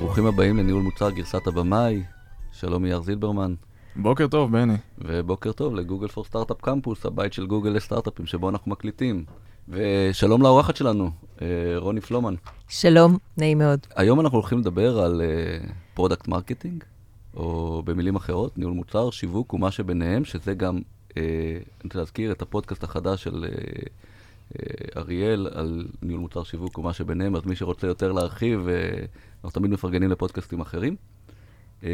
ברוכים הבאים לניהול מוצר גרסת הבמאי, שלום יאיר זילברמן. בוקר טוב, בני. ובוקר טוב ל Google for Startups Campus, הבית של גוגל לסטארט-אפים שבו אנחנו מקליטים. ושלום לאורחת שלנו, אה, רוני פלומן. שלום, נעים מאוד. היום אנחנו הולכים לדבר על product אה, marketing, או במילים אחרות, ניהול מוצר, שיווק ומה שביניהם, שזה גם, אה, אני רוצה להזכיר את הפודקאסט החדש של אה, אה, אריאל על ניהול מוצר, שיווק ומה שביניהם, אז מי שרוצה יותר להרחיב, אה, אנחנו תמיד מפרגנים לפודקאסטים אחרים. Uh,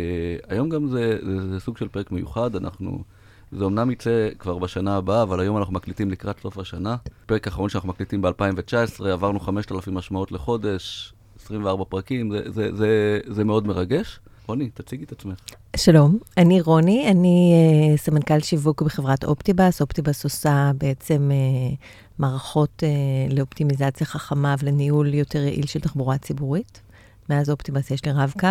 היום גם זה, זה, זה סוג של פרק מיוחד, אנחנו... זה אמנם יצא כבר בשנה הבאה, אבל היום אנחנו מקליטים לקראת סוף השנה. פרק האחרון שאנחנו מקליטים ב-2019, עברנו 5,000 משמעות לחודש, 24 פרקים, זה, זה, זה, זה מאוד מרגש. רוני, תציגי את עצמך. שלום, אני רוני, אני uh, סמנכ"ל שיווק בחברת אופטיבאס. אופטיבאס עושה בעצם מערכות uh, לאופטימיזציה חכמה ולניהול יותר יעיל של תחבורה ציבורית. מאז Optibus יש לי רב-קו.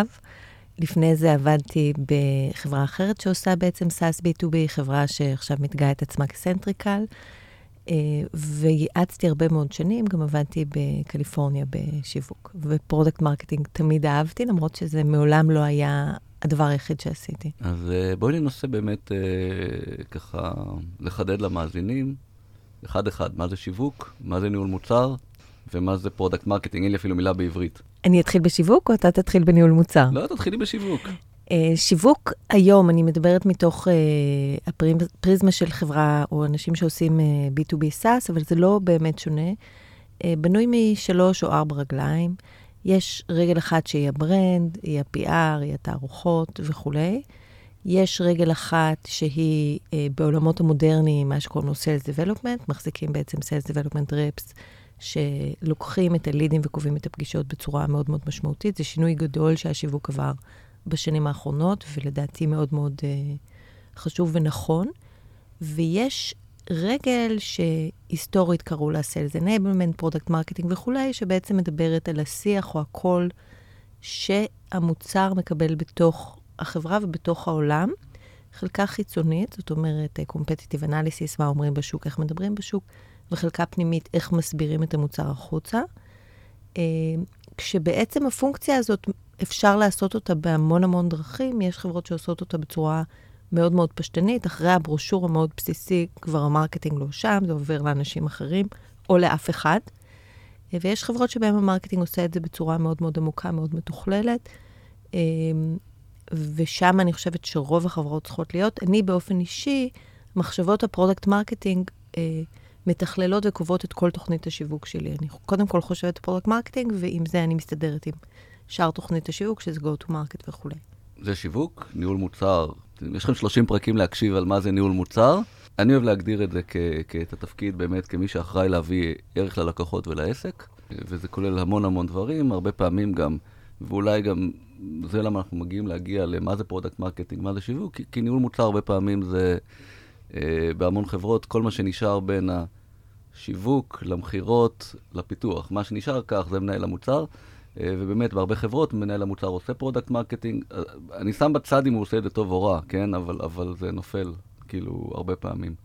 לפני זה עבדתי בחברה אחרת שעושה בעצם SaaS B2B, חברה שעכשיו ממתגת את עצמה כ Centrical, וייעצתי הרבה מאוד שנים, גם עבדתי בקליפורניה בשיווק. ו product marketing תמיד אהבתי, למרות שזה מעולם לא היה הדבר היחיד שעשיתי. אז בואי ננסה באמת ככה לחדד למאזינים, אחד-אחד, מה זה שיווק, מה זה ניהול מוצר, ומה זה product marketing, אין לי אפילו מילה בעברית. אני אתחיל בשיווק, או אתה תתחיל בניהול מוצר? לא, תתחילי בשיווק. אה, שיווק היום, אני מדברת מתוך הפריזמה של חברה או אנשים שעושים uh, B2B SaaS, אבל זה לא באמת שונה. בנוי משלוש או ארבע רגליים. יש רגל אחת שהיא ה brand, היא ה-PR, היא התערוכות וכולי. יש רגל אחת שהיא אה, בעולמות המודרניים, מה שקוראים לו Sales Development, מחזיקים בעצם Sales Development Reps. שלוקחים את הלידים וקובעים את הפגישות בצורה מאוד מאוד משמעותית. זה שינוי גדול שהשיווק עבר בשנים האחרונות, ולדעתי מאוד מאוד uh, חשוב ונכון. ויש רגל שהיסטורית קראו לה Sales Enablement, Product Marketing וכולי, שבעצם מדברת על השיח או הקול שהמוצר מקבל בתוך החברה ובתוך העולם. חלקה חיצונית, זאת אומרת, Competitive Analysis, מה אומרים בשוק, איך מדברים בשוק. וחלקה פנימית, איך מסבירים את המוצר החוצה. כשבעצם הפונקציה הזאת, אפשר לעשות אותה בהמון המון דרכים. יש חברות שעושות אותה בצורה מאוד מאוד פשטנית. אחרי הברושור המאוד בסיסי, כבר ה marketing לא שם, זה עובר לאנשים אחרים, או לאף אחד. ויש חברות שבהן ה marketing עושה את זה בצורה מאוד מאוד עמוקה, מאוד מתוכללת. ושם אני חושבת שרוב החברות צריכות להיות. אני באופן אישי, מחשבות ה product marketing, מתכללות וקובעות את כל תוכנית השיווק שלי. אני קודם כל חושבת product marketing, ועם זה אני מסתדרת עם שאר תוכנית השיווק, שזה go to market וכולי. זה שיווק, ניהול מוצר. יש לכם 30 פרקים להקשיב על מה זה ניהול מוצר. אני אוהב להגדיר את זה כאת התפקיד באמת כמי שאחראי להביא ערך ללקוחות ולעסק, וזה כולל המון המון דברים, הרבה פעמים גם, ואולי גם זה למה אנחנו מגיעים להגיע למה זה product marketing, מה זה שיווק, כי, כי ניהול מוצר הרבה פעמים זה... אה, בהמון חברות, כל מה שנשאר בין השיווק למכירות, לפיתוח. מה שנשאר כך זה מנהל המוצר, אה, ובאמת בהרבה חברות מנהל המוצר עושה product marketing. אה, אני שם בצד אם הוא עושה את זה טוב או רע, כן? אבל, אבל זה נופל, כאילו, הרבה פעמים.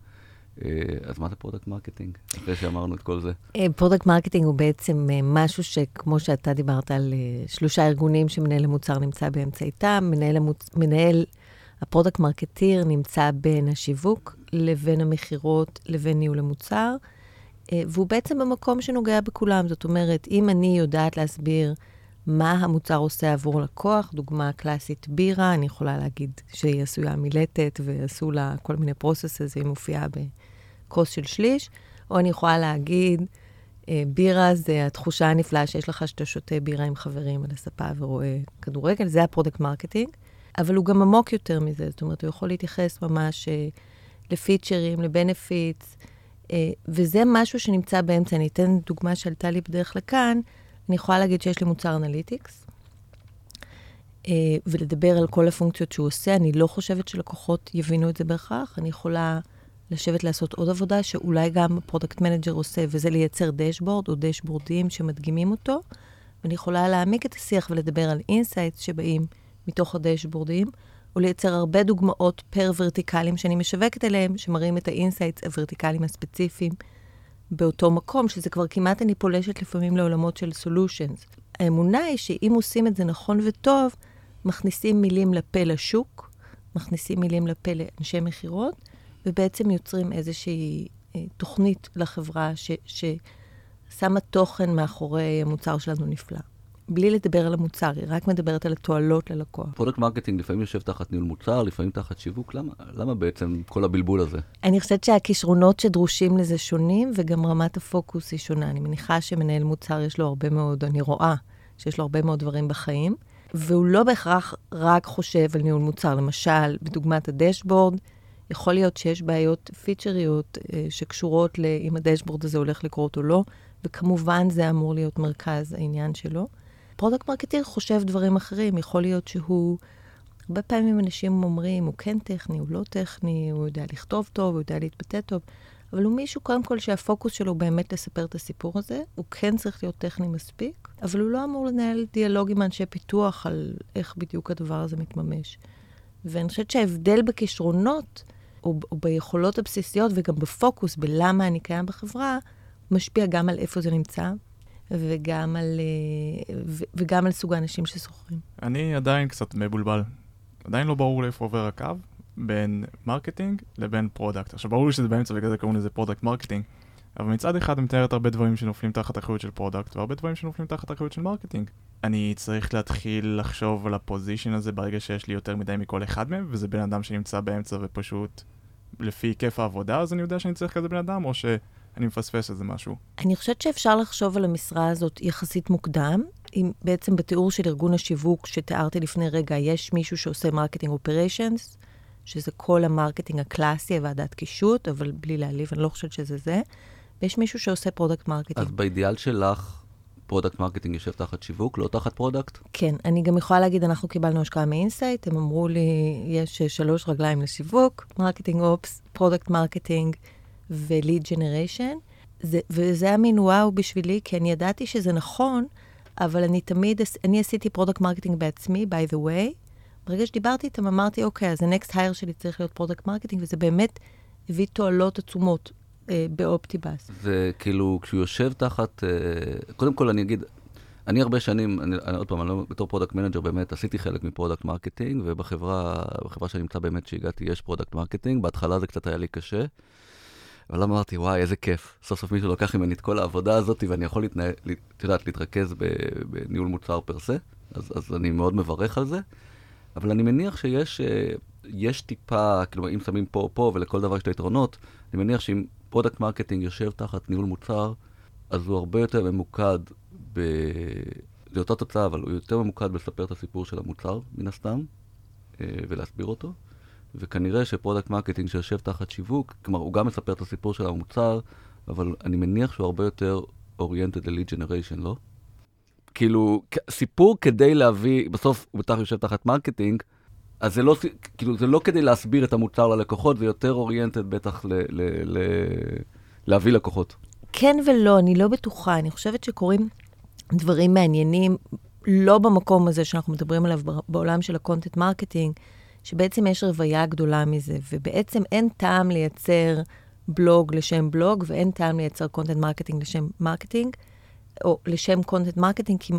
אז מה זה product marketing, אחרי שאמרנו את כל זה? פרודקט מרקטינג הוא בעצם משהו שכמו שאתה דיברת על שלושה ארגונים שמנהל המוצר נמצא באמצעיתם, מנהל, המוצ... מנהל ה product marketeer נמצא בין השיווק לבין המכירות לבין ניהול המוצר, והוא בעצם במקום שנוגע בכולם. זאת אומרת, אם אני יודעת להסביר מה המוצר עושה עבור לקוח, דוגמה קלאסית בירה, אני יכולה להגיד שהיא עשויה מלתת ועשו לה כל מיני processes, והיא מופיעה בכוס של שליש, או אני יכולה להגיד, בירה זה התחושה הנפלאה שיש לך שאתה שותה בירה עם חברים על הספה ורואה כדורגל, זה ה product marketing. אבל הוא גם עמוק יותר מזה, זאת אומרת, הוא יכול להתייחס ממש לפיצ'רים, ל benefits, וזה משהו שנמצא באמצע. אני אתן דוגמה שעלתה לי בדרך לכאן, אני יכולה להגיד שיש לי מוצר analytics, ולדבר על כל הפונקציות שהוא עושה. אני לא חושבת שלקוחות יבינו את זה בהכרח. אני יכולה לשבת לעשות עוד עבודה שאולי גם ה product manager עושה, וזה לייצר dashboard או דשבורדים שמדגימים אותו. ואני יכולה להעמיק את השיח ולדבר על insights שבאים מתוך הדשבורדים, או לייצר הרבה דוגמאות פר ורטיקלים שאני משווקת אליהם, שמראים את ה insights הוורטיקליים הספציפיים באותו מקום, שזה כבר כמעט אני פולשת לפעמים לעולמות של solutions. האמונה היא שאם עושים את זה נכון וטוב, מכניסים מילים לפה לשוק, מכניסים מילים לפה לאנשי מכירות, ובעצם יוצרים איזושהי אה, תוכנית לחברה ש, ששמה תוכן מאחורי המוצר שלנו נפלא. בלי לדבר על המוצר, היא רק מדברת על התועלות ללקוח. product marketing לפעמים יושב תחת ניהול מוצר, לפעמים תחת שיווק, למה, למה בעצם כל הבלבול הזה? אני חושבת שהכישרונות שדרושים לזה שונים, וגם רמת הפוקוס היא שונה. אני מניחה שמנהל מוצר יש לו הרבה מאוד, אני רואה שיש לו הרבה מאוד דברים בחיים, והוא לא בהכרח רק חושב על ניהול מוצר. למשל, בדוגמת ה dashboard, יכול להיות שיש בעיות פיצ'ריות אה, שקשורות לאם ה dashboard הזה הולך לקרות או לא, וכמובן זה אמור להיות מרכז העניין שלו. product marketeer חושב דברים אחרים, יכול להיות שהוא... הרבה פעמים אנשים אומרים, הוא כן טכני, הוא לא טכני, הוא יודע לכתוב טוב, הוא יודע להתבטא טוב, אבל הוא מישהו, קודם כל, שהפוקוס שלו באמת לספר את הסיפור הזה. הוא כן צריך להיות טכני מספיק, אבל הוא לא אמור לנהל דיאלוג עם אנשי פיתוח על איך בדיוק הדבר הזה מתממש. ואני חושבת שההבדל בכישרונות, או, או ביכולות הבסיסיות וגם בפוקוס, בלמה אני קיים בחברה, משפיע גם על איפה זה נמצא, וגם על, אה, וגם על סוג האנשים ששוכרים. אני עדיין קצת מבולבל. עדיין לא ברור לי איפה עובר הקו בין marketing לבין product. עכשיו, ברור לי שזה באמצע, בגלל זה קוראים לזה product marketing. אבל מצד אחד את מתארת הרבה דברים שנופלים תחת אחריות של product, והרבה דברים שנופלים תחת אחריות של marketing. אני צריך להתחיל לחשוב על ה position הזה ברגע שיש לי יותר מדי מכל אחד מהם, וזה בן אדם שנמצא באמצע ופשוט לפי היקף העבודה, אז אני יודע שאני צריך כזה בן אדם, או שאני מפספס איזה משהו. אני חושבת שאפשר לחשוב על המשרה הזאת יחסית מוקדם. אם בעצם בתיאור של ארגון השיווק שתיארתי לפני רגע, יש מישהו שעושה marketing operations, שזה כל ה marketing הקלאסי, הוועדת קישוט, אבל בלי להעליב, אני לא חושבת שזה זה. ויש מישהו שעושה product marketing. אז באידיאל שלך, product marketing יושב תחת שיווק, לא תחת product? כן, אני גם יכולה להגיד, אנחנו קיבלנו השקעה מ Insight, הם אמרו לי, יש שלוש רגליים לשיווק, marketing ops, product marketing ו lead generation. וזה היה מין וואו בשבילי, כי אני ידעתי שזה נכון, אבל אני תמיד, אני עשיתי product marketing בעצמי, by the way. ברגע שדיברתי איתם, אמרתי, אוקיי, אז ה-next hire שלי צריך להיות product marketing, וזה באמת הביא תועלות עצומות. אה, ב Optibus. זה כאילו, כשהוא יושב תחת, אה, קודם כל אני אגיד, אני הרבה שנים, אני, אני עוד פעם, אני לא, בתור product manager באמת, עשיתי חלק מ product marketing, ובחברה בחברה שאני נמצא באמת, שהגעתי, יש product marketing. בהתחלה זה קצת היה לי קשה, אבל אמרתי, וואי, איזה כיף. סוף סוף מישהו לוקח ממני את כל העבודה הזאת, ואני יכול, את יודעת, להתרכז בניהול מוצר per se, אז, אז אני מאוד מברך על זה. אבל אני מניח שיש אה, יש טיפה, כאילו, אם שמים פה פה, ולכל דבר יש את היתרונות, אני מניח שאם product marketing יושב תחת ניהול מוצר, אז הוא הרבה יותר ממוקד ב... זה אותה תוצאה, אבל הוא יותר ממוקד בלספר את הסיפור של המוצר, מן הסתם, אה, ולהסביר אותו. וכנראה ש-product marketing שיושב תחת שיווק, כלומר, הוא גם מספר את הסיפור של המוצר, אבל אני מניח שהוא הרבה יותר oriented ל-lead generation, לא? כאילו, סיפור כדי להביא, בסוף הוא בטח יושב תחת marketing, אז זה לא, כאילו, זה לא כדי להסביר את המוצר ללקוחות, זה יותר oriented בטח ל, ל, ל, להביא לקוחות. כן ולא, אני לא בטוחה. אני חושבת שקורים דברים מעניינים, לא במקום הזה שאנחנו מדברים עליו בעולם של ה-content marketing, שבעצם יש רוויה גדולה מזה, ובעצם אין טעם לייצר בלוג לשם בלוג, ואין טעם לייצר content marketing לשם marketing, או לשם content marketing, כי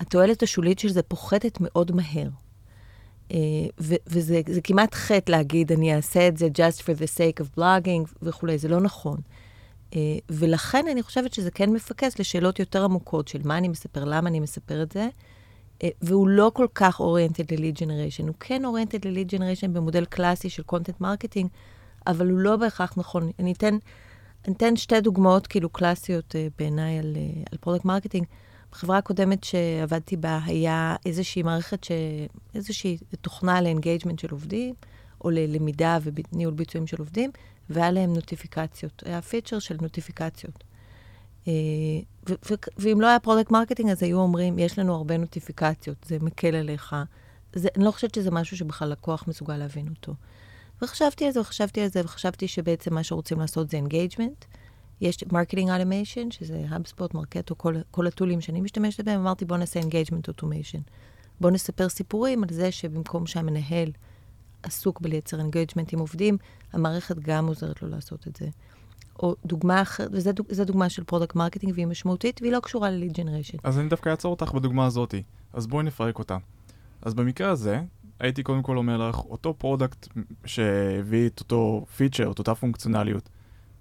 התועלת השולית של זה פוחתת מאוד מהר. אה, וזה כמעט חטא להגיד, אני אעשה את זה just for the sake of blogging וכולי, זה לא נכון. אה, ולכן אני חושבת שזה כן מפקס לשאלות יותר עמוקות של מה אני מספר, למה אני מספר את זה, אה, והוא לא כל כך oriented ל-lead generation. הוא כן oriented ל-lead generation במודל קלאסי של content marketing, אבל הוא לא בהכרח נכון. אני אתן, אני אתן שתי דוגמאות כאילו קלאסיות בעיניי על, על product marketing. בחברה הקודמת שעבדתי בה היה איזושהי מערכת, ש... איזושהי תוכנה ל-engagement של עובדים, או ללמידה וניהול ביצועים של עובדים, והיה להם נוטיפיקציות. היה פיצ'ר של נוטיפיקציות. אה, ואם לא היה product marketing, אז היו אומרים, יש לנו הרבה נוטיפיקציות, זה מקל עליך. זה, אני לא חושבת שזה משהו שבכלל לקוח מסוגל להבין אותו. וחשבתי על זה, וחשבתי על זה, וחשבתי שבעצם מה שרוצים לעשות זה engagement. יש marketing automation, שזה HubSpot, Marketo, כל, כל הטולים שאני משתמשת בהם, אמרתי בוא נעשה engagement automation. בוא נספר סיפורים על זה שבמקום שהמנהל עסוק בלייצר engagement עם עובדים, המערכת גם עוזרת לו לעשות את זה. או דוגמה אחרת, וזו דוגמה של product marketing, והיא משמעותית, והיא לא קשורה ל-lead generation. אז אני דווקא אעצור אותך בדוגמה הזאת. אז בואי נפרק אותה. אז במקרה הזה, הייתי קודם כל אומר לך, אותו product שהביא את אותו פיצ'ר, את אותה פונקציונליות,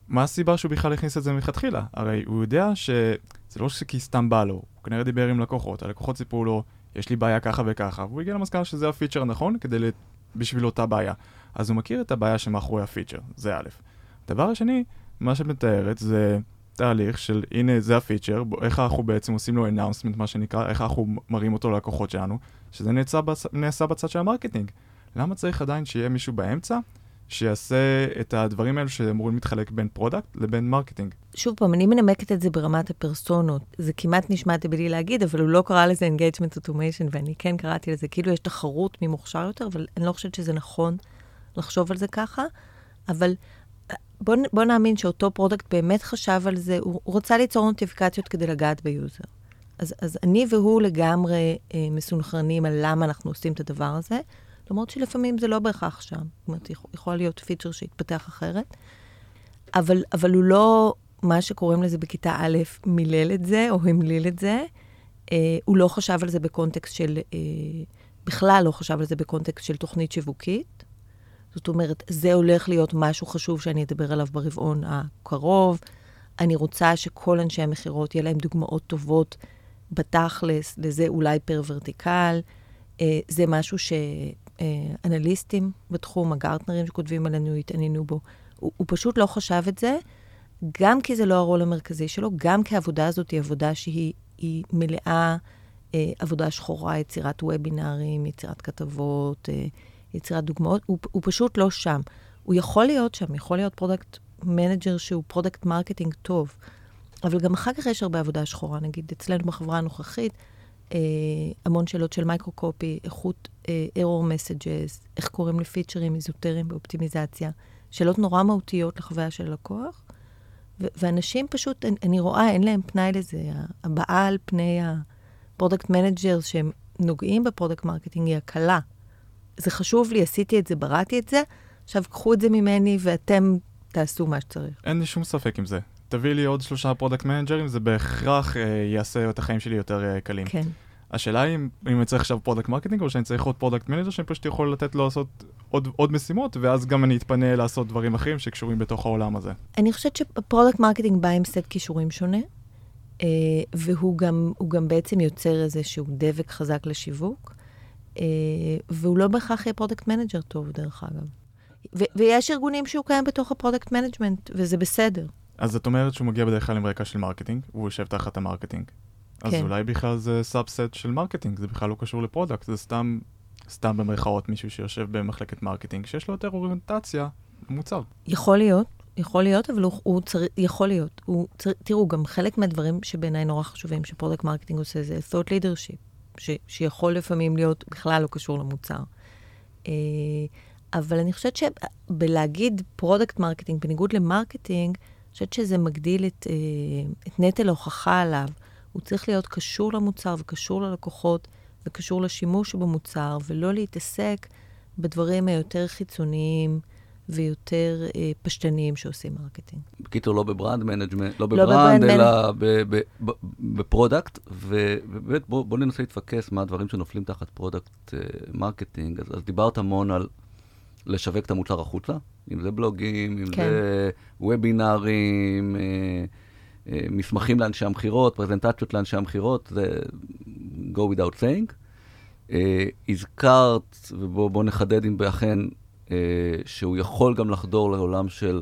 מה הסיבה שהוא בכלל הכניס את זה מלכתחילה? הרי הוא יודע שזה לא כי סתם בא לו, הוא כנראה דיבר עם לקוחות, הלקוחות סיפרו לו, יש לי בעיה ככה וככה, והוא הגיע למסקנה שזה הפיצ'ר הנכון כדי ל... בשביל אותה בעיה. אז הוא מכיר את הבעיה שמאחורי הפיצ'ר, זה א'. הדבר השני, מה שאת מתארת זה תהליך של הנה זה הפיצ'ר, איך אנחנו בעצם עושים לו announcement, מה שנקרא, איך אנחנו מראים אותו ללקוחות שלנו, שזה נעשה, בצ... נעשה בצד של ה-marketing. למה צריך עדיין שיהיה מישהו באמצע שיעשה את הדברים האלו שאמורים להתחלק בין product לבין marketing? שוב פעם, אני מנמקת את זה ברמת הפרסונות. זה כמעט נשמע טבעי להגיד, אבל הוא לא קרא לזה engagement automation, ואני כן קראתי לזה, כאילו יש תחרות מי מוכשר יותר, אבל אני לא חושבת שזה נכון לחשוב על זה ככה. אבל בוא, בוא נאמין שאותו product באמת חשב על זה, הוא, הוא רצה ליצור נוטיפיקציות כדי לגעת ב-user. אז, אז אני והוא לגמרי אה, מסונכרנים על למה אנחנו עושים את הדבר הזה, למרות שלפעמים זה לא בהכרח שם. זאת אומרת, יכול, להיות פיצ'ר שיתפתח אחרת, אבל, אבל הוא לא, מה שקוראים לזה בכיתה א', מילל את זה או המליל את זה. אה, הוא לא חשב על זה ב-context של, אה, בכלל לא חשב על זה בקונטקסט של תוכנית שיווקית. זאת אומרת, זה הולך להיות משהו חשוב שאני אדבר עליו ברבעון הקרוב. אני רוצה שכל אנשי המכירות, יהיה להם דוגמאות טובות בתכלס, לזה אולי פר ורטיקל. אה, זה משהו שאנליסטים אה, בתחום, הגרטנרים שכותבים עלינו, התעניינו בו. הוא, הוא פשוט לא חשב את זה, גם כי זה לא הרול המרכזי שלו, גם כי העבודה הזאת היא עבודה שהיא מלאה אה, עבודה שחורה, יצירת וובינארים, יצירת כתבות, אה, יצירת דוגמאות, הוא, הוא פשוט לא שם. הוא יכול להיות שם, יכול להיות product manager שהוא product marketing טוב, אבל גם אחר כך יש הרבה עבודה שחורה. נגיד, אצלנו בחברה הנוכחית, אה, המון שאלות של micro-copy, איכות error uh, messages, איך קוראים לפיצ'רים איזוטריים באופטימיזציה, שאלות נורא מהותיות לחוויה של לקוח. ו- ואנשים פשוט, אני, אני רואה, אין להם פנאי לזה. הבעה על פני ה-product manager שהם נוגעים ב-product marketing היא הקלה. זה חשוב לי, עשיתי את זה, בראתי את זה, עכשיו קחו את זה ממני ואתם תעשו מה שצריך. אין לי שום ספק עם זה. תביא לי עוד שלושה product managerים, זה בהכרח אה, יעשה את החיים שלי יותר אה, קלים. כן. השאלה היא אם, אם אני צריך עכשיו product marketing, או שאני צריך עוד product manager, שאני פשוט יכול לתת לו לעשות עוד, עוד משימות, ואז גם אני אתפנה לעשות דברים אחרים שקשורים בתוך העולם הזה. אני חושבת ש-product marketing בא עם סט כישורים שונה, אה, והוא גם, גם בעצם יוצר איזשהו דבק חזק לשיווק. אה, והוא לא בהכרח יהיה product manager טוב, דרך אגב. ו- ויש ארגונים שהוא קיים בתוך ה-product management, וזה בסדר. אז את אומרת שהוא מגיע בדרך כלל עם רקע של marketing, והוא יושב תחת ה-marketing. אז כן. אולי בכלל זה subset של marketing, זה בכלל לא קשור ל-product, זה סתם, סתם במרכאות מישהו שיושב במחלקת marketing, שיש לו יותר אוריינטציה למוצר. יכול להיות, יכול להיות, אבל הוא, הוא צריך, יכול להיות. הוא צר, תראו, גם חלק מהדברים שבעיניי נורא חשובים ש-product marketing עושה זה thought leadership. ש, שיכול לפעמים להיות בכלל לא קשור למוצר. אה, אבל אני חושבת שבלהגיד product marketing, בניגוד ל-marketing, חושבת שזה מגדיל את, אה, את נטל ההוכחה עליו. הוא צריך להיות קשור למוצר וקשור ללקוחות וקשור לשימוש במוצר, ולא להתעסק בדברים היותר חיצוניים. ויותר אה, פשטניים שעושים marketing. בקיצור, לא ב-brand management, לא ב-brand, לא אלא ב-product, ובאמת בואו בוא ננסה להתפקס מה הדברים שנופלים תחת product אה, marketing. אז, אז דיברת המון על לשווק את המוצר החוצה, אם זה בלוגים, אם כן. זה וובינארים, אה, אה, מסמכים לאנשי המכירות, פרזנטציות לאנשי המכירות, זה go without saying. אה, הזכרת, ובואו נחדד אם אכן אה, שהוא יכול גם לחדור לעולם של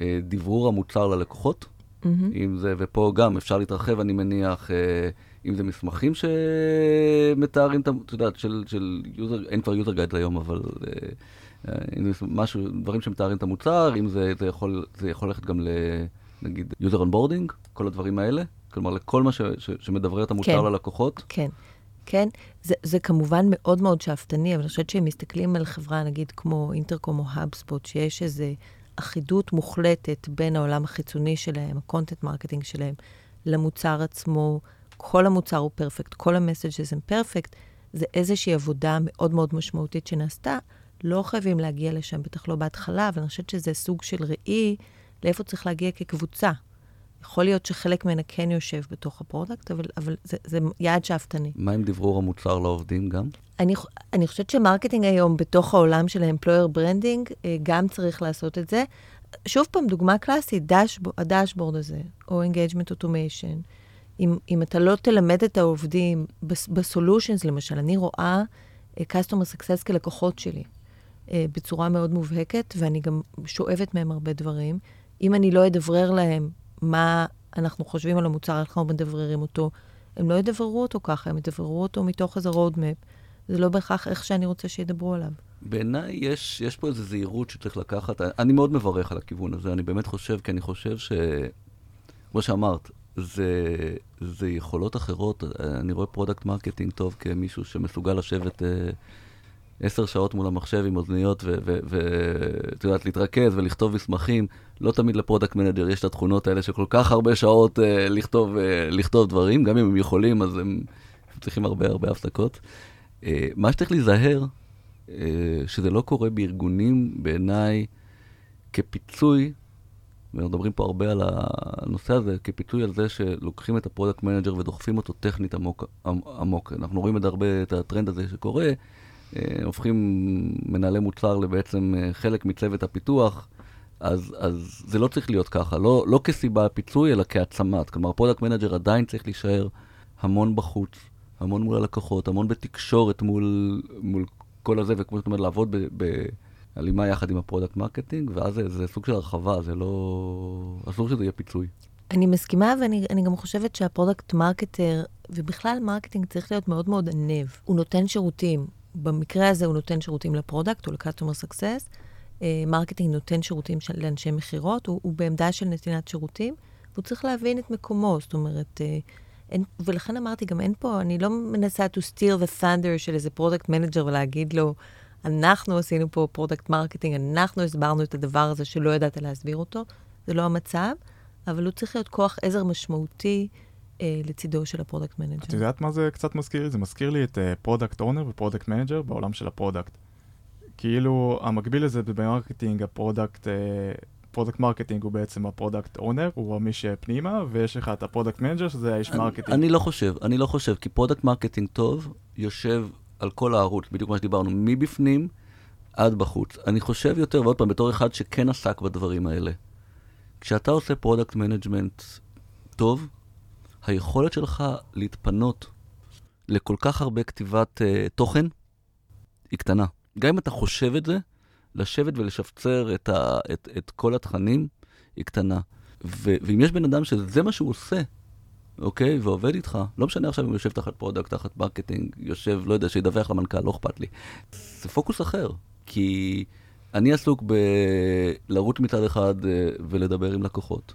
אה, דברור המוצר ללקוחות. Mm-hmm. אם זה, ופה גם אפשר להתרחב, אני מניח, אה, אם זה מסמכים שמתארים את, את יודעת, של, של user, אין כבר user guide היום, אבל אה, אה, אם זה משהו, דברים שמתארים את המוצר, אם זה, זה יכול, זה יכול ללכת גם ל... נגיד user onboarding, כל הדברים האלה, כלומר לכל מה ש, ש, שמדברר את המוצר כן, ללקוחות. כן. כן? זה, זה כמובן מאוד מאוד שאפתני, אבל אני חושבת שהם מסתכלים על חברה, נגיד, כמו אינטרקום או HubSpot, שיש איזו אחידות מוחלטת בין העולם החיצוני שלהם, ה content marketing שלהם, למוצר עצמו. כל המוצר הוא perfect, כל ה messages הם perfect. זה איזושהי עבודה מאוד מאוד משמעותית שנעשתה. לא חייבים להגיע לשם, בטח לא בהתחלה, אבל אני חושבת שזה סוג של ראי לאיפה צריך להגיע כקבוצה. יכול להיות שחלק ממנה כן יושב בתוך ה product, אבל, אבל זה, זה יעד שאפתני. מה עם דברור המוצר לעובדים גם? אני, אני חושבת ש marketing היום, בתוך העולם של ה employer branding, אה, גם צריך לעשות את זה. שוב פעם, דוגמה קלאסית, דשבור, ה dashboard הזה, או engagement automation. אם, אם אתה לא תלמד את העובדים ב solutions, למשל, אני רואה uh, customer success כלקוחות שלי בצורה מאוד מובהקת, ואני גם שואבת מהם הרבה דברים. אם אני לא אדברר להם מה אנחנו חושבים על המוצר, איך אנחנו מדבררים אותו, הם לא ידבררו אותו ככה, הם ידבררו אותו מתוך איזה roadmap. זה לא בהכרח איך שאני רוצה שידברו עליו. בעיניי יש, יש פה איזו זהירות שצריך לקחת. אני מאוד מברך על הכיוון הזה, אני באמת חושב, כי אני חושב ש... כמו שאמרת, זה, זה יכולות אחרות. אני רואה product marketing טוב כמישהו שמסוגל לשבת אה, עשר שעות מול המחשב עם אוזניות ואת יודעת, להתרכז ולכתוב מסמכים. לא תמיד ל product manager יש את התכונות האלה של כל כך הרבה שעות uh, לכתוב, uh, לכתוב דברים, גם אם הם יכולים, אז הם צריכים הרבה הרבה הפסקות. Uh, מה שצריך להיזהר, uh, שזה לא קורה בארגונים, בעיניי, כפיצוי ואנחנו מדברים פה הרבה על הנושא הזה, כפיצוי על זה שלוקחים את ה product manager ודוחפים אותו טכנית עמוק, עמוק. אנחנו רואים את הרבה, את הטרנד הזה שקורה, הופכים מנהלי מוצר לבעצם אה, חלק מצוות הפיתוח, אז, אז זה לא צריך להיות ככה, לא, לא כסיבה פיצוי, אלא כהעצמה. כלומר, product manager עדיין צריך להישאר המון בחוץ, המון מול הלקוחות, המון בתקשורת מול, מול כל הזה, וכמו שאת אומרת, לעבוד ב... בהלימה יחד עם ה product marketing, ואז זה, זה סוג של הרחבה, זה לא... אסור שזה יהיה פיצוי. אני מסכימה, ואני גם חושבת שה product marketer, ובכלל marketing צריך להיות מאוד מאוד ענו. הוא נותן שירותים. במקרה הזה הוא נותן שירותים ל product או ל-customer success. marketing uh, נותן שירותים של, לאנשי מכירות, הוא, הוא בעמדה של נתינת שירותים, והוא צריך להבין את מקומו. זאת אומרת, uh, אין, ולכן אמרתי, גם אין פה, אני לא מנסה to steal the thunder של איזה product manager ולהגיד לו, אנחנו עשינו פה product marketing, אנחנו הסברנו את הדבר הזה שלא ידעת להסביר אותו. זה לא המצב, אבל הוא צריך להיות כוח עזר משמעותי אה, לצידו של ה product manager. את יודעת מה זה קצת מזכיר לי? זה מזכיר לי את product uh, owner ו product manager בעולם של ה product. כאילו, המקביל לזה ב marketing, ה product, product marketing הוא בעצם ה product owner, הוא מי שפנימה, ויש לך את ה product manager, שזה האיש marketing. אני לא חושב, אני לא חושב, כי product marketing טוב יושב על כל הערוץ, בדיוק מה שדיברנו, מבפנים עד בחוץ. אני חושב יותר, ועוד פעם, בתור אחד שכן עסק בדברים האלה, כשאתה עושה product management טוב, היכולת שלך להתפנות לכל כך הרבה כתיבת uh, תוכן היא קטנה. גם אם אתה חושב את זה, לשבת ולשפצר את, ה, את, את כל התכנים היא קטנה. ו, ואם יש בן אדם שזה מה שהוא עושה, אוקיי? ועובד איתך. לא משנה עכשיו אם הוא יושב תחת product, תחת marketing, יושב, לא יודע, שידווח למנכ"ל, לא אכפת לי. זה פוקוס אחר, כי אני עסוק בלרוץ מצד אחד אה, ולדבר עם לקוחות,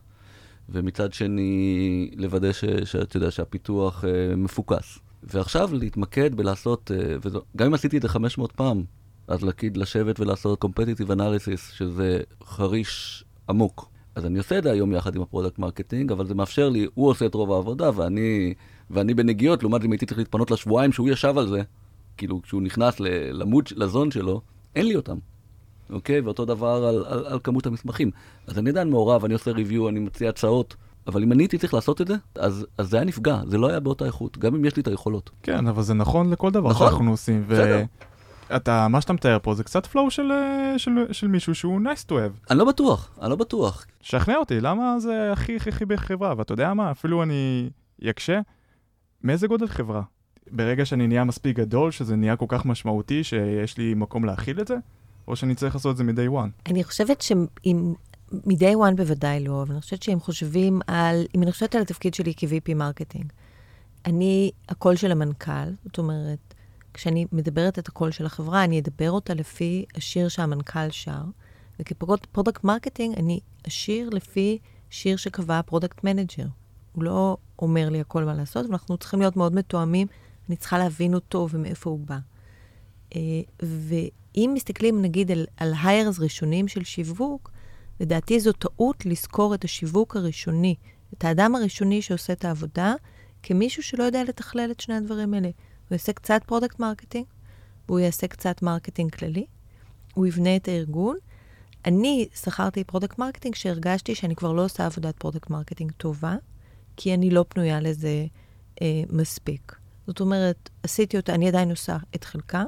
ומצד שני לוודא שאתה יודע שהפיתוח אה, מפוקס. ועכשיו להתמקד בלעשות, אה, וזו, גם אם עשיתי את זה 500 פעם, אז להגיד, לשבת ולעשות competitive analysis, שזה חריש עמוק. אז אני עושה את זה היום יחד עם ה product marketing, אבל זה מאפשר לי, הוא עושה את רוב העבודה, ואני, ואני בנגיעות, לעומת אם הייתי צריך להתפנות לשבועיים שהוא ישב על זה, כאילו כשהוא נכנס למוד, לזון שלו, אין לי אותם. אוקיי? ואותו דבר על, על, על כמות המסמכים. אז אני עדיין מעורב, אני עושה ריוויו, אני מציע הצעות, אבל אם אני הייתי צריך לעשות את זה, אז, אז זה היה נפגע, זה לא היה באותה איכות, גם אם יש לי את היכולות. כן, אבל זה נכון לכל דבר נכון, שאנחנו עושים. בסדר. אתה, מה שאתה מתאר פה זה קצת פלואו של, של, של מישהו שהוא nice to have. אני לא בטוח, אני לא בטוח. שכנע אותי, למה זה הכי הכי הכי בחברה? ואתה יודע מה, אפילו אני אקשה, מאיזה גודל חברה? ברגע שאני נהיה מספיק גדול, שזה נהיה כל כך משמעותי, שיש לי מקום להכיל את זה? או שאני צריך לעשות את זה מ-day one? אני חושבת שאם... מ-day one בוודאי לא, אבל אני חושבת שאם חושבים על, אם אני חושבת על התפקיד שלי כ-VP marketing, אני הקול של המנכ"ל, זאת אומרת, כשאני מדברת את הקול של החברה, אני אדבר אותה לפי השיר שהמנכ"ל שר, וכ product marketing אני אשיר לפי שיר שקבע ה product manager. הוא לא אומר לי הכל מה לעשות, ואנחנו צריכים להיות מאוד מתואמים, אני צריכה להבין אותו ומאיפה הוא בא. ואם מסתכלים נגיד על, על hires ראשונים של שיווק, לדעתי זו טעות לשכור את השיווק הראשוני, את האדם הראשוני שעושה את העבודה, כמישהו שלא יודע לתכלל את שני הדברים האלה. הוא יעשה קצת product marketing, והוא יעשה קצת marketing כללי, הוא יבנה את הארגון, אני שכרתי product marketing כשהרגשתי שאני כבר לא עושה עבודת product marketing טובה, כי אני לא פנויה לזה אה, מספיק. זאת אומרת, עשיתי אותה, אני עדיין עושה את חלקה,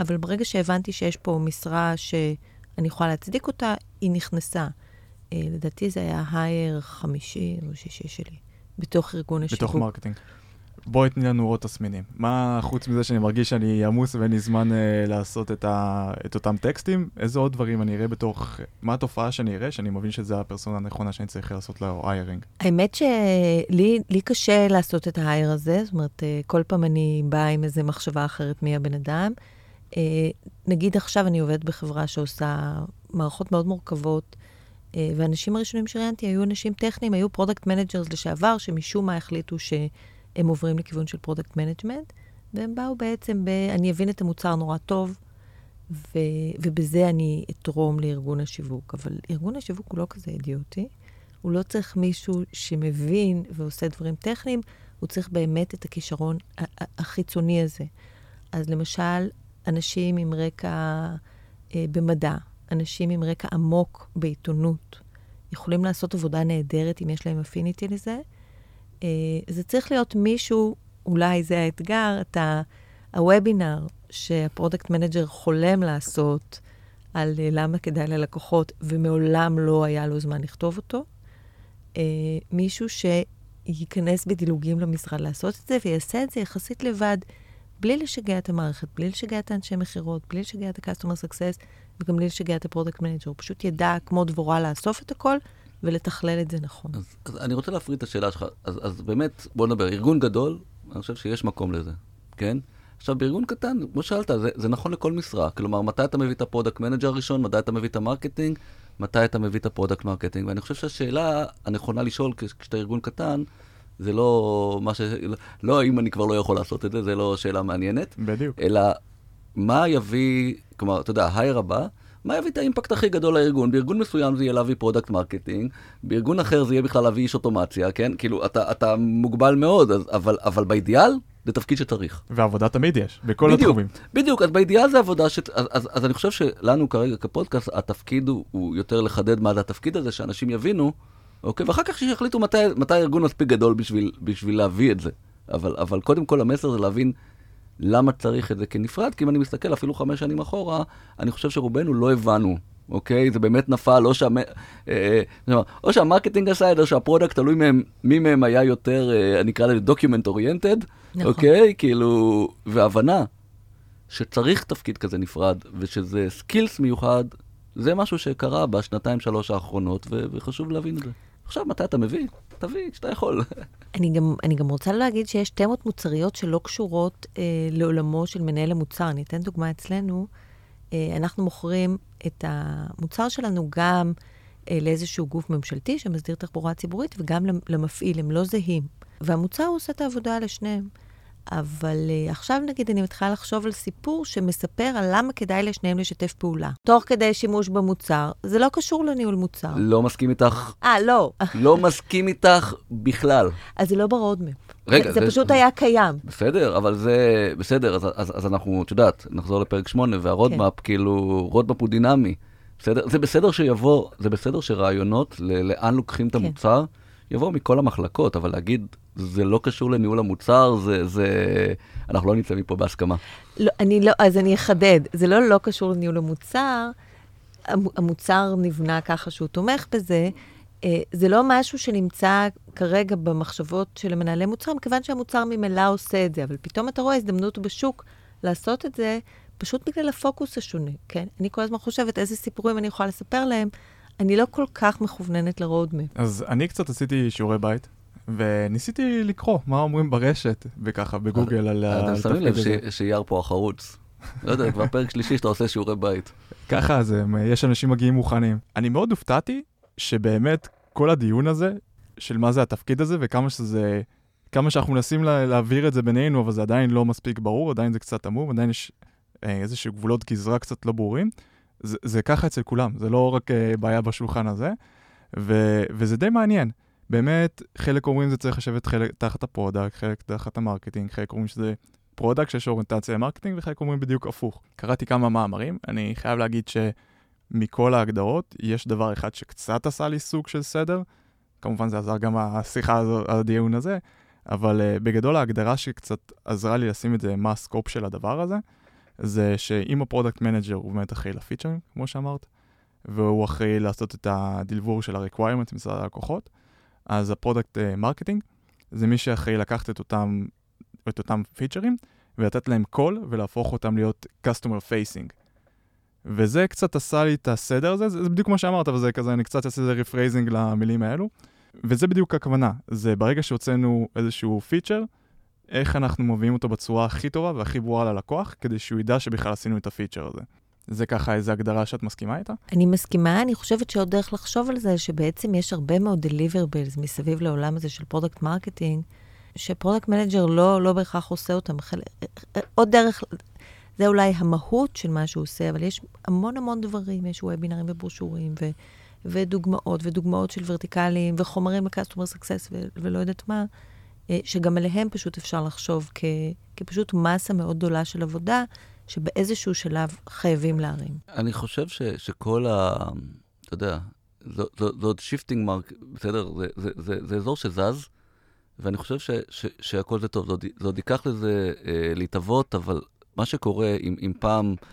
אבל ברגע שהבנתי שיש פה משרה שאני יכולה להצדיק אותה, היא נכנסה. אה, לדעתי זה היה hire חמישי או שישי שלי, בתוך ארגון השיווק. בתוך marketing. בואי תני לנו עוד תסמינים. מה, חוץ מזה שאני מרגיש שאני עמוס ואין לי זמן אה, לעשות את, ה, את אותם טקסטים, איזה עוד דברים אני אראה בתוך, מה התופעה שאני אראה, שאני מבין שזו הפרסונה הנכונה שאני צריך לעשות לה hiring? האמת שלי לי קשה לעשות את ה hire הזה, זאת אומרת, אה, כל פעם אני באה עם איזו מחשבה אחרת מי הבן אדם. אה, נגיד עכשיו אני עובדת בחברה שעושה מערכות מאוד מורכבות, אה, והאנשים הראשונים שראיינתי היו אנשים טכניים, היו product managers לשעבר, שמשום מה החליטו שהם עוברים לכיוון של product management, והם באו בעצם ב... אני אבין את המוצר נורא טוב, ו... ובזה אני אתרום לארגון השיווק. אבל ארגון השיווק הוא לא כזה אידיוטי, הוא לא צריך מישהו שמבין ועושה דברים טכניים, הוא צריך באמת את הכישרון החיצוני הזה. אז למשל, אנשים עם רקע אה, במדע, אנשים עם רקע עמוק בעיתונות, יכולים לעשות עבודה נהדרת אם יש להם affinity לזה. אה, זה צריך להיות מישהו, אולי זה האתגר, אתה, הוובינר שה product manager חולם לעשות על אה, למה כדאי ללקוחות, ומעולם לא היה לו זמן לכתוב אותו. אה, מישהו שייכנס בדילוגים למשרד לעשות את זה, ויעשה את זה יחסית לבד. בלי לשגע את המערכת, בלי לשגע את האנשי מכירות, בלי לשגע את ה-customer success, וגם בלי לשגע את ה product manager. הוא פשוט ידע, כמו דבורה, לאסוף את הכל ולתכלל את זה נכון. אז, אז אני רוצה להפריד את השאלה שלך. אז, אז באמת, בוא נדבר, ארגון גדול, אני חושב שיש מקום לזה, כן? עכשיו, בארגון קטן, כמו שאלת, זה, זה נכון לכל משרה. כלומר, מתי אתה מביא את ה product manager הראשון, מתי אתה מביא את ה marketing, מתי אתה מביא את ה product marketing. ואני חושב שהשאלה הנכונה לשאול כשאתה ארגון קטן, זה לא מה ש... לא האם אני כבר לא יכול לעשות את זה, זה לא שאלה מעניינת. בדיוק. אלא מה יביא, כלומר, אתה יודע, ה hire הבא, מה יביא את ה impact הכי גדול לארגון? בארגון מסוים זה יהיה להביא product marketing, בארגון אחר זה יהיה בכלל להביא איש אוטומציה, כן? כאילו, אתה, אתה מוגבל מאוד, אז, אבל, אבל באידיאל, זה תפקיד שצריך. ועבודה תמיד יש, בכל בדיוק, התחומים. בדיוק, אז באידיאל זה עבודה ש... אז, אז, אז אני חושב שלנו כרגע כפודקאסט, התפקיד הוא, הוא יותר לחדד מה זה התפקיד הזה, שאנשים יבינו אוקיי? ואחר כך שיחליטו מתי, מתי הארגון מספיק גדול בשביל, בשביל להביא את זה. אבל, אבל קודם כל המסר זה להבין למה צריך את זה כנפרד, כי אם אני מסתכל אפילו חמש שנים אחורה, אני חושב שרובנו לא הבנו, אוקיי? זה באמת נפל, או, שהמ... אה, אה, או שה marketing עשה את זה, או שה product, תלוי מהם, מי מהם היה יותר, אה, אני אקרא לזה document oriented, נכון. אוקיי? כאילו, והבנה שצריך תפקיד כזה נפרד, ושזה סקילס מיוחד, זה משהו שקרה בשנתיים שלוש האחרונות, ו- וחשוב להבין את זה. עכשיו, מתי אתה מביא? תביא, כשאתה יכול. אני גם, אני גם רוצה להגיד שיש תמות מוצריות שלא קשורות אה, לעולמו של מנהל המוצר. אני אתן דוגמה אצלנו. אה, אנחנו מוכרים את המוצר שלנו גם אה, לאיזשהו גוף ממשלתי שמסדיר תחבורה ציבורית וגם למפעיל, הם לא זהים. והמוצר עושה את העבודה לשניהם. אבל uh, עכשיו נגיד אני מתחילה לחשוב על סיפור שמספר על למה כדאי לשניהם לשתף פעולה. תוך כדי שימוש במוצר, זה לא קשור לניהול מוצר. לא מסכים איתך. אה, לא. לא מסכים איתך בכלל. אז זה לא ב roadmap. רגע, זה, זה פשוט היה קיים. בסדר, אבל זה בסדר, אז, אז, אז אנחנו, את יודעת, נחזור לפרק 8, וה roadmap, כן. כאילו, roadmap הוא דינמי. בסדר? זה בסדר שיבוא, זה בסדר שרעיונות לאן לוקחים את כן. המוצר, יבואו מכל המחלקות, אבל להגיד, זה לא קשור לניהול המוצר, זה, זה... אנחנו לא נמצאים מפה בהסכמה. לא, אני לא, אז אני אחדד, זה לא לא קשור לניהול המוצר, המוצר נבנה ככה שהוא תומך בזה, אה, זה לא משהו שנמצא כרגע במחשבות של המנהלי מוצר, מכיוון שהמוצר ממילא עושה את זה, אבל פתאום אתה רואה הזדמנות בשוק לעשות את זה, פשוט בגלל הפוקוס השונה, כן? אני כל הזמן חושבת איזה סיפורים אני יכולה לספר להם. אני לא כל כך מכווננת לרודמפ. אז אני קצת עשיתי שיעורי בית, וניסיתי לקרוא מה אומרים ברשת, וככה, בגוגל על התפקיד הזה. אתה שם לב שיער פה החרוץ. לא יודע, כבר פרק שלישי שאתה עושה שיעורי בית. ככה זה, יש אנשים מגיעים מוכנים. אני מאוד הופתעתי שבאמת כל הדיון הזה, של מה זה התפקיד הזה, וכמה שזה... כמה שאנחנו מנסים לה, להעביר את זה בינינו, אבל זה עדיין לא מספיק ברור, עדיין זה קצת עמום, עדיין יש אה, איזשהו גבולות גזרה קצת לא ברורים. זה, זה ככה אצל כולם, זה לא רק אה, בעיה בשולחן הזה, ו, וזה די מעניין. באמת, חלק אומרים זה צריך לשבת חלק תחת ה product, חלק תחת ה marketing, חלק אומרים שזה product שיש אוריינטציה ל marketing, וחלק אומרים בדיוק הפוך. קראתי כמה מאמרים, אני חייב להגיד מכל ההגדרות, יש דבר אחד שקצת עשה לי סוג של סדר, כמובן זה עזר גם השיחה הזו, הדיון הזה, אבל uh, בגדול ההגדרה שקצת עזרה לי לשים את זה, מה ה scope של הדבר הזה, זה שאם ה product manager הוא באמת אחראי ל features, כמו שאמרת, והוא אחראי לעשות את ה deliver של ה-requirement מצד הלקוחות, אז ה product marketing uh, זה מי שאחראי לקחת את אותם, את אותם features ולתת להם קול ולהפוך אותם להיות customer facing. וזה קצת עשה לי את הסדר הזה, זה, זה בדיוק כמו שאמרת, אבל זה כזה, אני קצת אעשה איזה rephrasing למילים האלו. וזה בדיוק הכוונה, זה ברגע שהוצאנו איזשהו feature, איך אנחנו מביאים אותו בצורה הכי טובה והכי ברורה ללקוח, כדי שהוא ידע שבכלל עשינו את ה feature הזה. זה ככה איזו הגדרה שאת מסכימה איתה? אני מסכימה, אני חושבת שעוד דרך לחשוב על זה, שבעצם יש הרבה מאוד deliverables מסביב לעולם הזה של product marketing, ש product manager לא, לא בהכרח עושה אותם. עוד דרך, זה אולי המהות של מה שהוא עושה, אבל יש המון המון דברים, יש וובינרים וברושורים, ו, ודוגמאות, ודוגמאות של ורטיקלים, וחומרים success, ו, ולא יודעת מה, שגם עליהם פשוט אפשר לחשוב כ, כפשוט מסה מאוד גדולה של עבודה, שבאיזשהו שלב חייבים להרים. אני חושב ש, שכל ה... אתה יודע, זה עוד shifting mark, בסדר? זה, זה, זה, זה אזור שזז, ואני חושב ש, ש, שהכל זה טוב. זה עוד ייקח לזה אה, להתהוות, אבל מה שקורה, אם, אם פעם אה,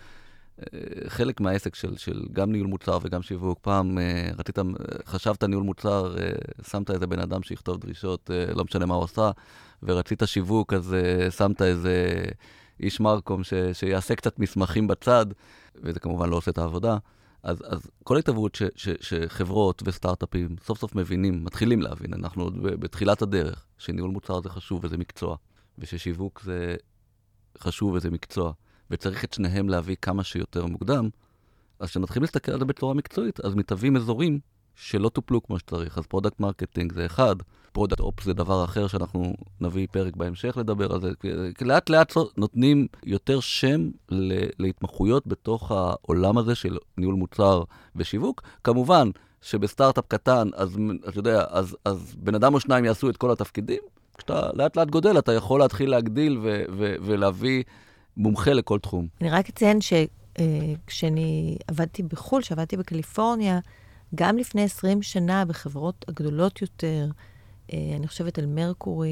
חלק מהעסק של, של גם ניהול מוצר וגם שיווק, פעם אה, רצית, חשבת ניהול מוצר, אה, שמת איזה בן אדם שיכתוב דרישות, לא משנה מה הוא עשה, ורצית שיווק, אז שמת איזה איש מרקום ש, שיעשה קצת מסמכים בצד, וזה כמובן לא עושה את העבודה. אז, אז כל ש, שחברות וסטארט-אפים סוף סוף מבינים, מתחילים להבין, אנחנו עוד בתחילת הדרך, שניהול מוצר זה חשוב וזה מקצוע, וששיווק זה חשוב וזה מקצוע, וצריך את שניהם להביא כמה שיותר מוקדם, אז כשמתחילים להסתכל על זה בצורה מקצועית, אז מתהווים אזורים שלא טופלו כמו שצריך. אז product marketing זה אחד, product ops זה דבר אחר שאנחנו נביא פרק בהמשך לדבר על זה. לאט לאט נותנים יותר שם להתמחויות בתוך העולם הזה של ניהול מוצר ושיווק. כמובן שבסטארט-אפ קטן, אז אתה יודע, אז, אז בן אדם או שניים יעשו את כל התפקידים, כשאתה לאט לאט גודל, אתה יכול להתחיל להגדיל ו- ו- ולהביא מומחה לכל תחום. אני רק אציין שכשאני אה, עבדתי בחו"ל, כשעבדתי בקליפורניה, גם לפני 20 שנה בחברות הגדולות יותר, אה, אני חושבת על Mercury,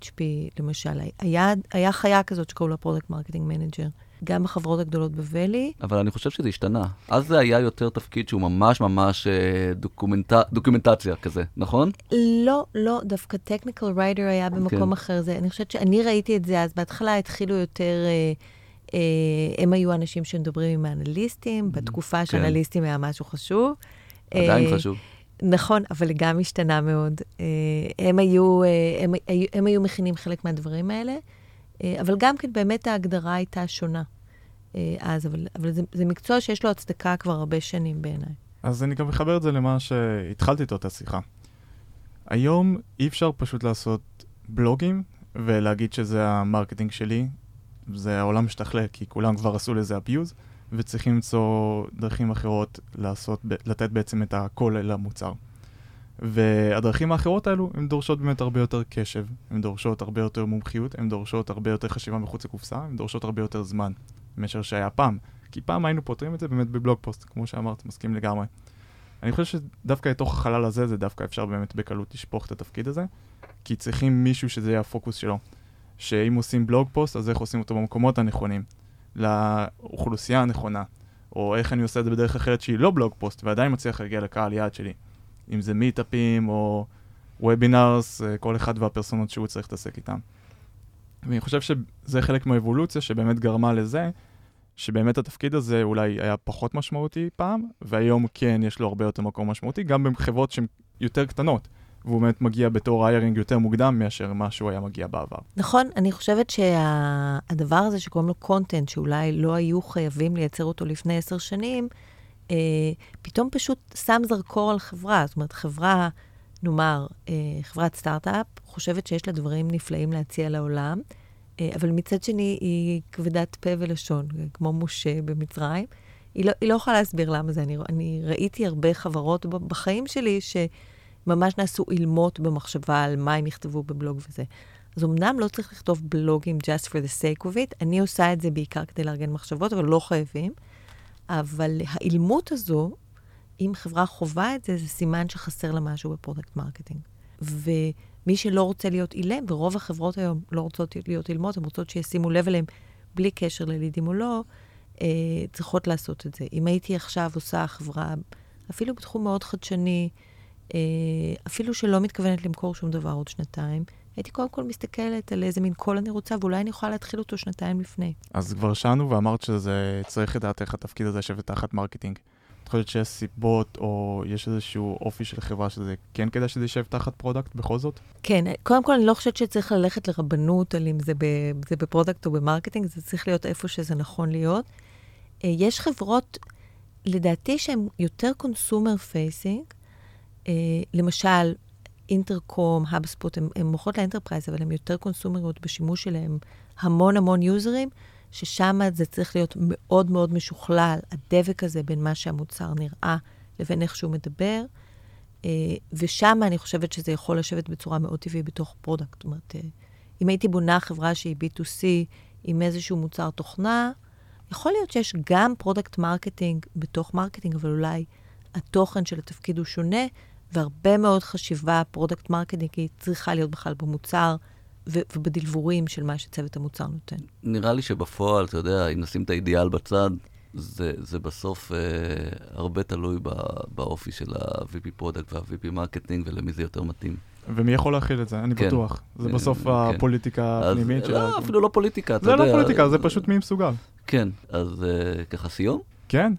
HP למשל, היה, היה חיה כזאת שקראו לה product marketing manager. גם בחברות הגדולות ב Valley. אבל אני חושב שזה השתנה. אז זה היה יותר תפקיד שהוא ממש ממש אה, דוקומנט... דוקומנטציה כזה, נכון? לא, לא, דווקא טכניקל ריידר היה במקום כן. אחר. זה, אני חושבת שאני ראיתי את זה אז, בהתחלה התחילו יותר... אה, הם היו אנשים שמדברים עם האנליסטים, mm-hmm. בתקופה כן. שאנליסטים היה משהו חשוב. עדיין אה, חשוב. נכון, אבל גם השתנה מאוד. אה, הם היו, אה, הם, הם היו מכינים חלק מהדברים האלה. אה, אבל גם כן, באמת ההגדרה הייתה שונה אה, אז, אבל, אבל זה, זה מקצוע שיש לו הצדקה כבר הרבה שנים בעיניי. אז אני גם מחבר את זה למה שהתחלתי איתו את השיחה. היום אי אפשר פשוט לעשות בלוגים ולהגיד שזה ה marketing שלי, זה העולם משתכלל, כי כולם כבר עשו לזה abuse, וצריכים למצוא דרכים אחרות לעשות, לתת בעצם את הקול למוצר. והדרכים האחרות האלו, הן דורשות באמת הרבה יותר קשב, הן דורשות הרבה יותר מומחיות, הן דורשות הרבה יותר חשיבה מחוץ לקופסה, הן דורשות הרבה יותר זמן, מאשר שהיה פעם. כי פעם היינו פותרים את זה באמת ב blog post, כמו שאמרת, מסכים לגמרי. אני חושב שדווקא לתוך החלל הזה, זה דווקא אפשר באמת בקלות לשפוך את התפקיד הזה, כי צריכים מישהו שזה יהיה הפוקוס שלו. שאם עושים blog post, אז איך עושים אותו במקומות הנכונים, לאוכלוסייה הנכונה, או איך אני עושה את זה בדרך אחרת שהיא לא blog post, ועדיין מצליח להגיע לקהל יעד שלי. אם זה מיטאפים או webinars, אה, כל אחד והפרסונות שהוא צריך להתעסק איתם. ואני חושב שזה חלק מהאבולוציה שבאמת גרמה לזה, שבאמת התפקיד הזה אולי היה פחות משמעותי פעם, והיום כן יש לו הרבה יותר מקום משמעותי, גם בחברות שהן יותר קטנות. והוא באמת מגיע בתור איירינג יותר מוקדם מאשר מה שהוא היה מגיע בעבר. נכון, אני חושבת שהדבר שה... הזה שקוראים לו קונטנט, שאולי לא היו חייבים לייצר אותו לפני עשר שנים, אה, פתאום פשוט שם זרקור על חברה. זאת אומרת, חברה, נאמר, אה, חברת סטארט-אפ, חושבת שיש לה דברים נפלאים להציע לעולם, אה, אבל מצד שני היא כבדת פה ולשון, כמו משה במצרים. היא לא, היא לא יכולה להסביר למה זה. אני, אני ראיתי הרבה חברות בחיים שלי שממש נעשו אילמות במחשבה על מה הם יכתבו בבלוג וזה. אז אמנם לא צריך לכתוב בלוגים just for the sake of it, אני עושה את זה בעיקר כדי לארגן מחשבות, אבל לא חייבים. אבל האילמות הזו, אם חברה חווה את זה, זה סימן שחסר לה משהו ב product marketing. ומי שלא רוצה להיות אילם, ורוב החברות היום לא רוצות להיות אילמות, הן רוצות שישימו לב אליהם בלי קשר ללידים או לא, אה, צריכות לעשות את זה. אם הייתי עכשיו עושה חברה, אפילו בתחום מאוד חדשני, אה, אפילו שלא מתכוונת למכור שום דבר עוד שנתיים, הייתי קודם כל מסתכלת על איזה מין קול אני רוצה, ואולי אני יכולה להתחיל אותו שנתיים לפני. אז כבר שאלנו ואמרת שזה צריך לדעת איך התפקיד הזה יושב תחת marketing. את חושבת שיש סיבות, או יש איזשהו אופי של חברה שזה כן כדאי שזה יישב תחת product בכל זאת? כן, קודם כל אני לא חושבת שצריך ללכת לרבנות על אם זה, ב, זה ב product או ב marketing, זה צריך להיות איפה שזה נכון להיות. אה, יש חברות, לדעתי, שהן יותר consumer facing. אה, למשל, Intercom, HubSpot, הן מוכרות ל enterprise, אבל הן יותר קונסומריות בשימוש שלהן, המון המון יוזרים, ששם זה צריך להיות מאוד מאוד משוכלל, הדבק הזה בין מה שהמוצר נראה לבין איך שהוא מדבר. אה, ושם אני חושבת שזה יכול לשבת בצורה מאוד טבעית בתוך product. זאת אומרת, אה, אם הייתי בונה חברה שהיא B2C עם איזשהו מוצר תוכנה, יכול להיות שיש גם product marketing בתוך marketing, אבל אולי התוכן של התפקיד הוא שונה, והרבה מאוד חשיבה product marketing היא צריכה להיות בכלל במוצר ו- וב deliverables של מה שצוות המוצר נותן. נראה לי שבפועל, אתה יודע, אם נשים את האידיאל בצד, זה, זה בסוף אה, הרבה תלוי בא, באופי של ה-VP product וה-VP marketing ולמי זה יותר מתאים. ומי יכול להכיל את זה? אני כן. בטוח. זה כן, בסוף כן. הפוליטיקה הפנימית של... לא, אפילו לא פוליטיקה, אתה יודע. זה לא פוליטיקה, זה פשוט מי מסוגל. כן, אז אה, ככה סיום? כן.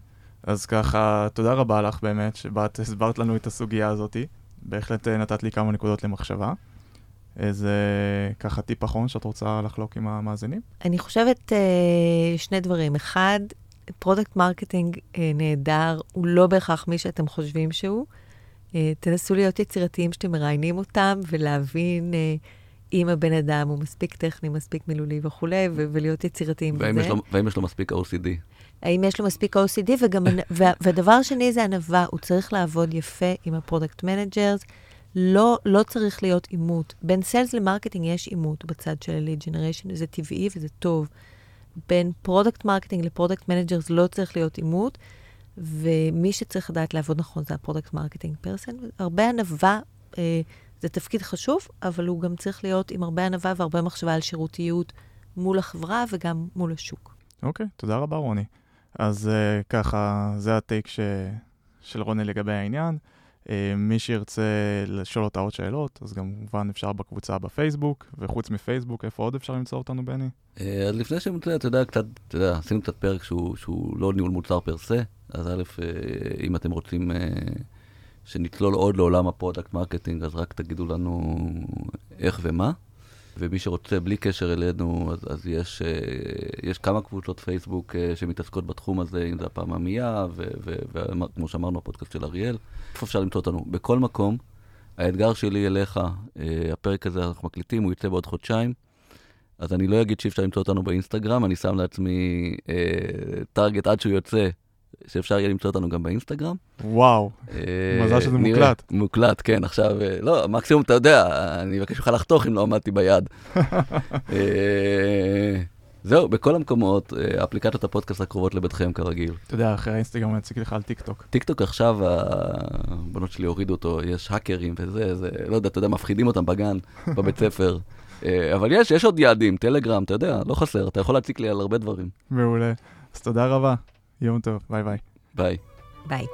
אז ככה, תודה רבה לך באמת, שבאת, הסברת לנו את הסוגיה הזאת. בהחלט אה, נתת לי כמה נקודות למחשבה. איזה ככה טיפ אחרון שאת רוצה לחלוק עם המאזינים? אני חושבת אה, שני דברים. אחד, product marketing אה, נהדר, הוא לא בהכרח מי שאתם חושבים שהוא. תנסו להיות יצירתיים כשאתם מראיינים אותם ולהבין אם הבן אדם הוא מספיק טכני, מספיק מילולי וכולי, ולהיות יצירתיים בזה. והאם יש לו מספיק OCD? האם יש לו מספיק OCD, וגם, והדבר שני זה ענווה, הוא צריך לעבוד יפה עם ה product managers. לא, לא צריך להיות עימות. בין sales ל marketing יש עימות בצד של ה-lead generation, וזה טבעי וזה טוב. בין product marketing ל product managers לא צריך להיות עימות, ומי שצריך לדעת לעבוד נכון זה ה product marketing person. הרבה ענווה, אה, זה תפקיד חשוב, אבל הוא גם צריך להיות עם הרבה ענווה והרבה מחשבה על שירותיות מול החברה וגם מול השוק. אוקיי, okay, תודה רבה רוני. אז אה, ככה, זה ה take ש... של רוני לגבי העניין. אה, מי שירצה לשאול אותה עוד שאלות, אז גם כמובן אפשר בקבוצה בפייסבוק, וחוץ מפייסבוק, איפה עוד אפשר למצוא אותנו, בני? אה, אז לפני שמוצא, אתה יודע, קצת, אתה יודע, עשינו קצת פרק שהוא, שהוא לא ניהול מוצר per se, אז א', אה, אם אתם רוצים אה, שנצלול עוד לעולם ה product marketing, אז רק תגידו לנו איך ומה. ומי שרוצה בלי קשר אלינו, אז, אז יש, uh, יש כמה קבוצות פייסבוק uh, שמתעסקות בתחום הזה, אם זה הפעם עמייה, וכמו שאמרנו, הפודקאסט של אריאל. איפה אפשר למצוא אותנו? בכל מקום. האתגר שלי אליך, uh, הפרק הזה אנחנו מקליטים, הוא יצא בעוד חודשיים. אז אני לא אגיד שאי אפשר למצוא אותנו באינסטגרם, אני שם לעצמי טארגט עד שהוא יוצא, שאפשר יהיה למצוא אותנו גם באינסטגרם. וואו, מזל שזה מוקלט. מוקלט, כן, עכשיו, לא, מקסימום, אתה יודע, אני אבקש ממך לחתוך אם לא עמדתי ביעד. זהו, בכל המקומות, אפליקציות הפודקאסט הקרובות לביתכם כרגיל. אתה יודע, אחרי האינסטגרם אני אציג לך על טיק טוק. טיק טוק עכשיו, הבנות שלי הורידו אותו, יש האקרים וזה, זה, לא יודע, אתה יודע, מפחידים אותם בגן, בבית ספר. אבל יש, יש עוד יעדים, טלגרם, אתה יודע, לא חסר, אתה יכול להציק לי על הרבה דברים. מעולה. אז תודה רבה. יום טוב, ביי ביי. ביי. ביי.